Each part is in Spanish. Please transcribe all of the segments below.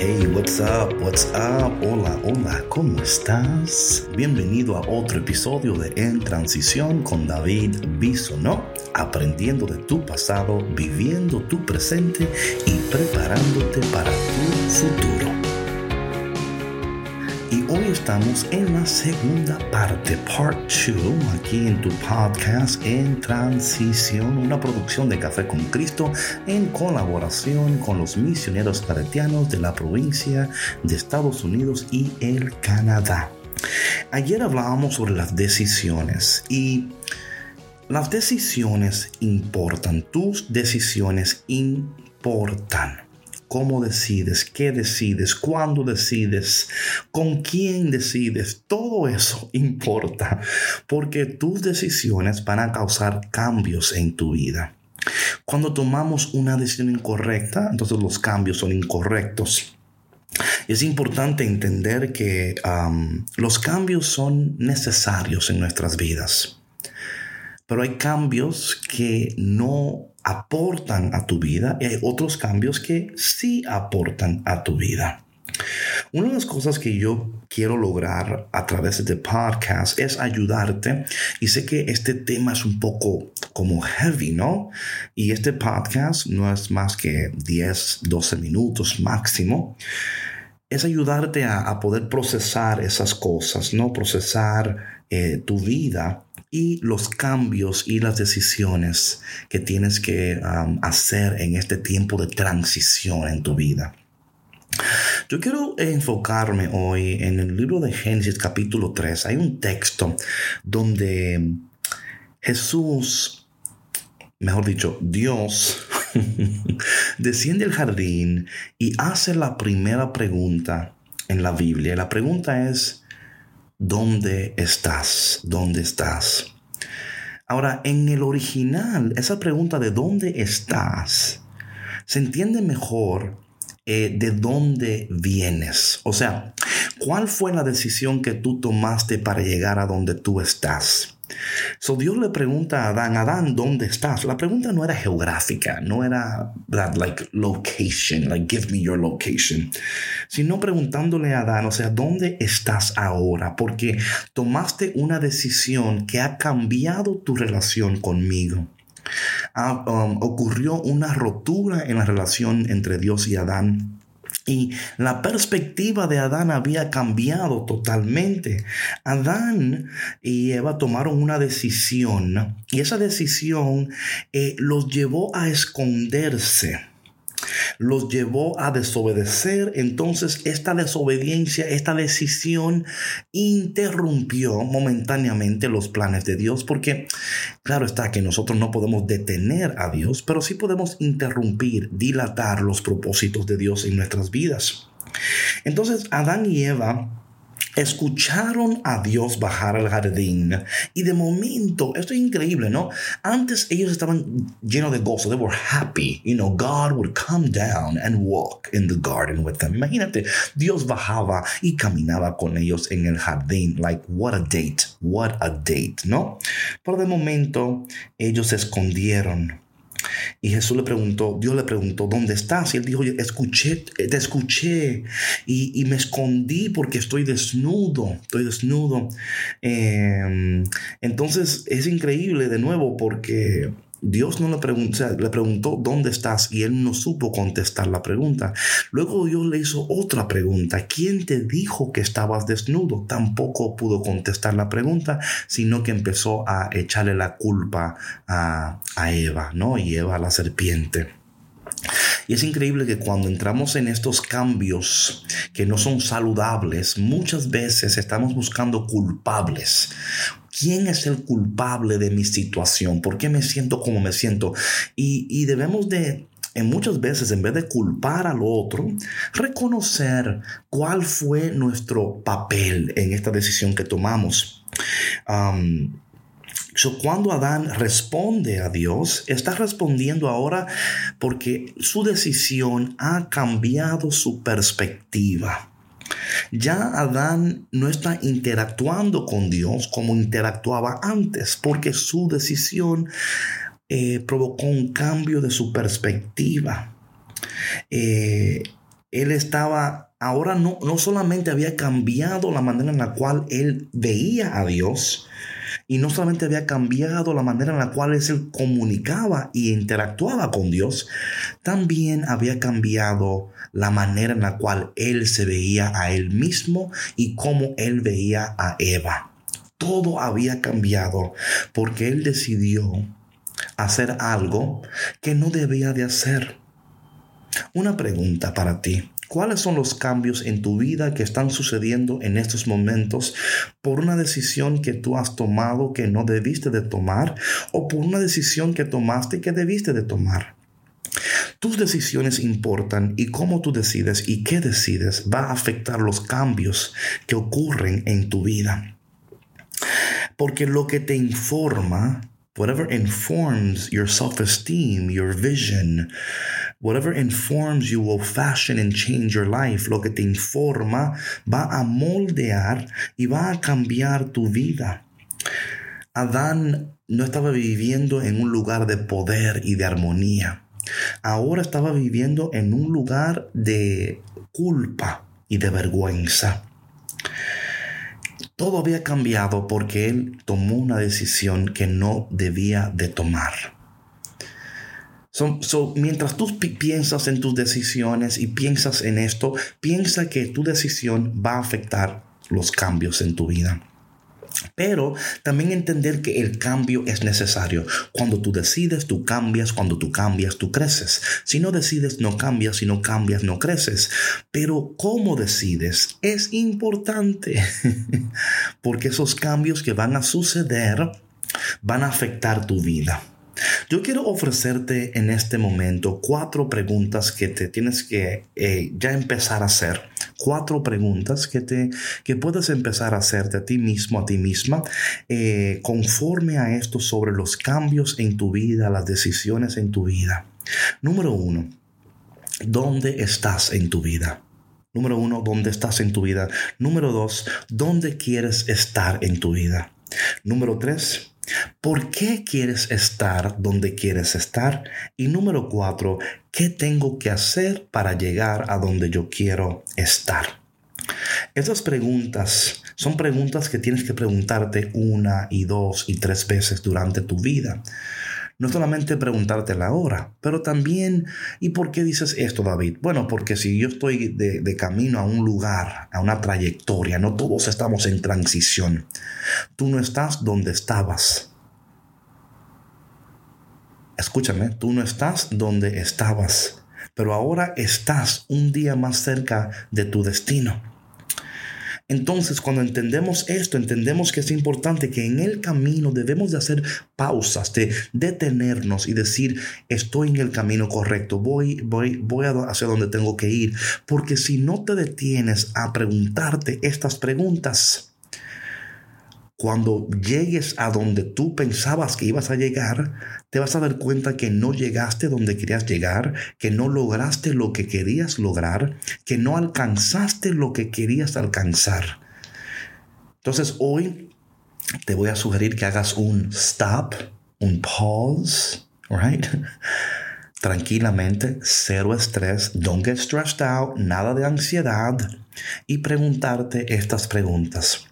Hey, what's up? What's up? Hola, hola, ¿cómo estás? Bienvenido a otro episodio de En Transición con David Bisonó, aprendiendo de tu pasado, viviendo tu presente y preparándote para tu futuro. Hoy estamos en la segunda parte, part 2, aquí en tu podcast En Transición, una producción de Café con Cristo en colaboración con los misioneros claretianos de la provincia de Estados Unidos y el Canadá. Ayer hablábamos sobre las decisiones y las decisiones importan, tus decisiones importan cómo decides, qué decides, cuándo decides, con quién decides, todo eso importa, porque tus decisiones van a causar cambios en tu vida. Cuando tomamos una decisión incorrecta, entonces los cambios son incorrectos. Es importante entender que los cambios son necesarios en nuestras vidas, pero hay cambios que no aportan a tu vida y hay otros cambios que sí aportan a tu vida. Una de las cosas que yo quiero lograr a través de este podcast es ayudarte y sé que este tema es un poco como heavy, ¿no? Y este podcast no es más que 10, 12 minutos máximo. Es ayudarte a, poder procesar esas cosas, ¿no? Procesar eh, tu vida y los cambios y las decisiones que tienes que hacer en este tiempo de transición en tu vida. Yo quiero enfocarme hoy en el libro de Génesis capítulo 3. Hay un texto donde Jesús, mejor dicho, Dios, desciende al jardín y hace la primera pregunta en la Biblia. La pregunta es, ¿dónde estás? ¿Dónde estás? Ahora, en el original, esa pregunta de ¿dónde estás? se entiende mejor eh, de dónde vienes. O sea, ¿cuál fue la decisión que tú tomaste para llegar a donde tú estás? So Dios le pregunta a Adán, Adán, ¿dónde estás? La pregunta no era geográfica, no era that like location, like give me your location, sino preguntándole a Adán, o sea, ¿dónde estás ahora? Porque tomaste una decisión que ha cambiado tu relación conmigo. Ah, ocurrió una rotura en la relación entre Dios y Adán y la perspectiva de Adán había cambiado totalmente. Adán y Eva tomaron una decisión y esa decisión eh, los llevó a esconderse los llevó a desobedecer. Entonces esta desobediencia, esta decisión interrumpió momentáneamente los planes de Dios porque claro está que nosotros no podemos detener a Dios, pero sí podemos interrumpir, dilatar los propósitos de Dios en nuestras vidas. Entonces Adán y Eva escucharon a Dios bajar al jardín y de momento, esto es increíble, ¿no? Antes ellos estaban llenos de gozo, they were happy, you know, God would come down and walk in the garden with them. Imagínate, Dios bajaba y caminaba con ellos en el jardín, like what a date, what a date, ¿no? Pero de momento ellos se escondieron y Jesús le preguntó, Dios le preguntó, ¿dónde estás? Y él dijo, escuché, te escuché y, me escondí porque estoy desnudo, estoy desnudo. Em, entonces es increíble de nuevo porque Dios no le preguntó, le preguntó dónde estás y él no supo contestar la pregunta. Luego Dios le hizo otra pregunta. ¿Quién te dijo que estabas desnudo? Tampoco pudo contestar la pregunta, sino que empezó a echarle la culpa a, a Eva, ¿no? Y Eva la serpiente. Y es increíble que cuando entramos en estos cambios que no son saludables, muchas veces estamos buscando culpables. ¿Quién es el culpable de mi situación? ¿Por qué me siento como me siento? Y, debemos de en muchas veces, en vez de culpar al otro, reconocer cuál fue nuestro papel en esta decisión que tomamos. cuando Adán responde a Dios, está respondiendo ahora porque su decisión ha cambiado su perspectiva. Ya Adán no está interactuando con Dios como interactuaba antes, porque su decisión eh, provocó un cambio de su perspectiva. Eh, él estaba, ahora no, no solamente había cambiado la manera en la cual él veía a Dios, y no solamente había cambiado la manera en la cual él comunicaba y interactuaba con Dios, también había cambiado la manera en la cual él se veía a él mismo y cómo él veía a Eva. Todo había cambiado porque él decidió hacer algo que no debía de hacer. Una pregunta para ti. ¿Cuáles son los cambios en tu vida que están sucediendo en estos momentos por una decisión que tú has tomado que no debiste de tomar o por una decisión que tomaste que debiste de tomar? Tus decisiones importan y cómo tú decides y qué decides va a afectar los cambios que ocurren en tu vida. Porque lo que te informa, whatever informs your self-esteem, your vision, Whatever informs you will fashion and change your life. Lo que te informa va a moldear y va a cambiar tu vida. Adán no estaba viviendo en un lugar de poder y de armonía. Ahora estaba viviendo en un lugar de culpa y de vergüenza. Todo había cambiado porque él tomó una decisión que no debía de tomar mientras tú piensas en tus decisiones y piensas en esto, piensa que tu decisión va a afectar los cambios en tu vida. Pero también entender que el cambio es necesario. Cuando tú decides, tú cambias. Cuando tú cambias, tú creces. Si no decides, no cambias. Si no cambias, no creces. Pero cómo decides es importante. Porque esos cambios que van a suceder van a afectar tu vida. Yo quiero ofrecerte en este momento cuatro preguntas que te tienes que eh, ya empezar a hacer. Cuatro preguntas que, te, que puedes empezar a hacerte a ti mismo, a ti misma, eh, conforme a esto sobre los cambios en tu vida, las decisiones en tu vida. Número uno, ¿dónde estás en tu vida? Número uno, ¿dónde estás en tu vida? Número dos, ¿dónde quieres estar en tu vida? Número tres, ¿Por qué quieres estar donde quieres estar? Y número cuatro, ¿qué tengo que hacer para llegar a donde yo quiero estar? Esas preguntas son preguntas que tienes que preguntarte una y dos y tres veces durante tu vida. No solamente preguntarte la hora, pero también, ¿y por qué dices esto, David? Bueno, porque si yo estoy de, de camino a un lugar, a una trayectoria, no todos estamos en transición. Tú no estás donde estabas. Escúchame, tú no estás donde estabas, pero ahora estás un día más cerca de tu destino. Entonces, cuando entendemos esto, entendemos que es importante que en el camino debemos de hacer pausas, de detenernos y decir, estoy en el camino correcto, voy, voy, voy hacia donde tengo que ir. Porque si no te detienes a preguntarte estas preguntas, cuando llegues a donde tú pensabas que ibas a llegar, te vas a dar cuenta que no llegaste donde querías llegar, que no lograste lo que querías lograr, que no alcanzaste lo que querías alcanzar. Entonces hoy te voy a sugerir que hagas un stop, un pause, right? Tranquilamente, cero estrés, don't get stressed out, nada de ansiedad y preguntarte estas preguntas.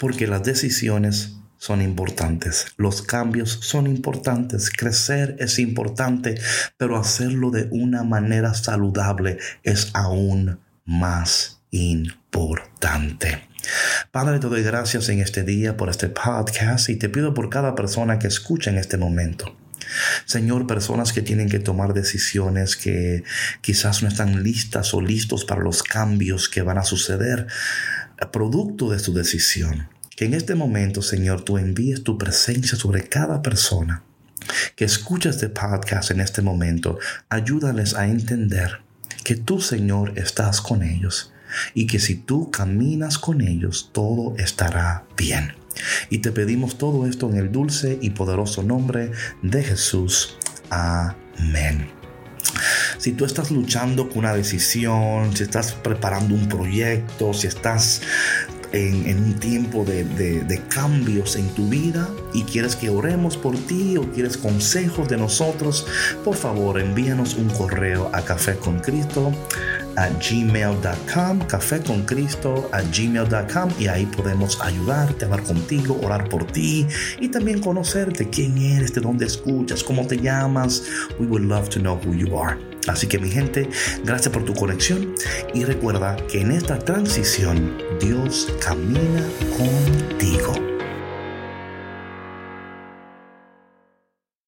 Porque las decisiones son importantes, los cambios son importantes, crecer es importante, pero hacerlo de una manera saludable es aún más importante. Padre, te doy gracias en este día por este podcast y te pido por cada persona que escucha en este momento. Señor, personas que tienen que tomar decisiones que quizás no están listas o listos para los cambios que van a suceder producto de su decisión. Que en este momento, Señor, tú envíes tu presencia sobre cada persona que escucha este podcast en este momento. Ayúdales a entender que tú, Señor, estás con ellos y que si tú caminas con ellos, todo estará bien. Y te pedimos todo esto en el dulce y poderoso nombre de Jesús. Amén. Si tú estás luchando con una decisión, si estás preparando un proyecto, si estás en, un tiempo de, de, cambios en tu vida y quieres que oremos por ti o quieres consejos de nosotros, por favor envíanos un correo a café con Cristo a gmail.com, café con Cristo a gmail.com y ahí podemos ayudarte, hablar contigo, orar por ti y también conocerte quién eres, de dónde escuchas, cómo te llamas. We would love to know who you are. Así que mi gente, gracias por tu conexión y recuerda que en esta transición Dios camina contigo.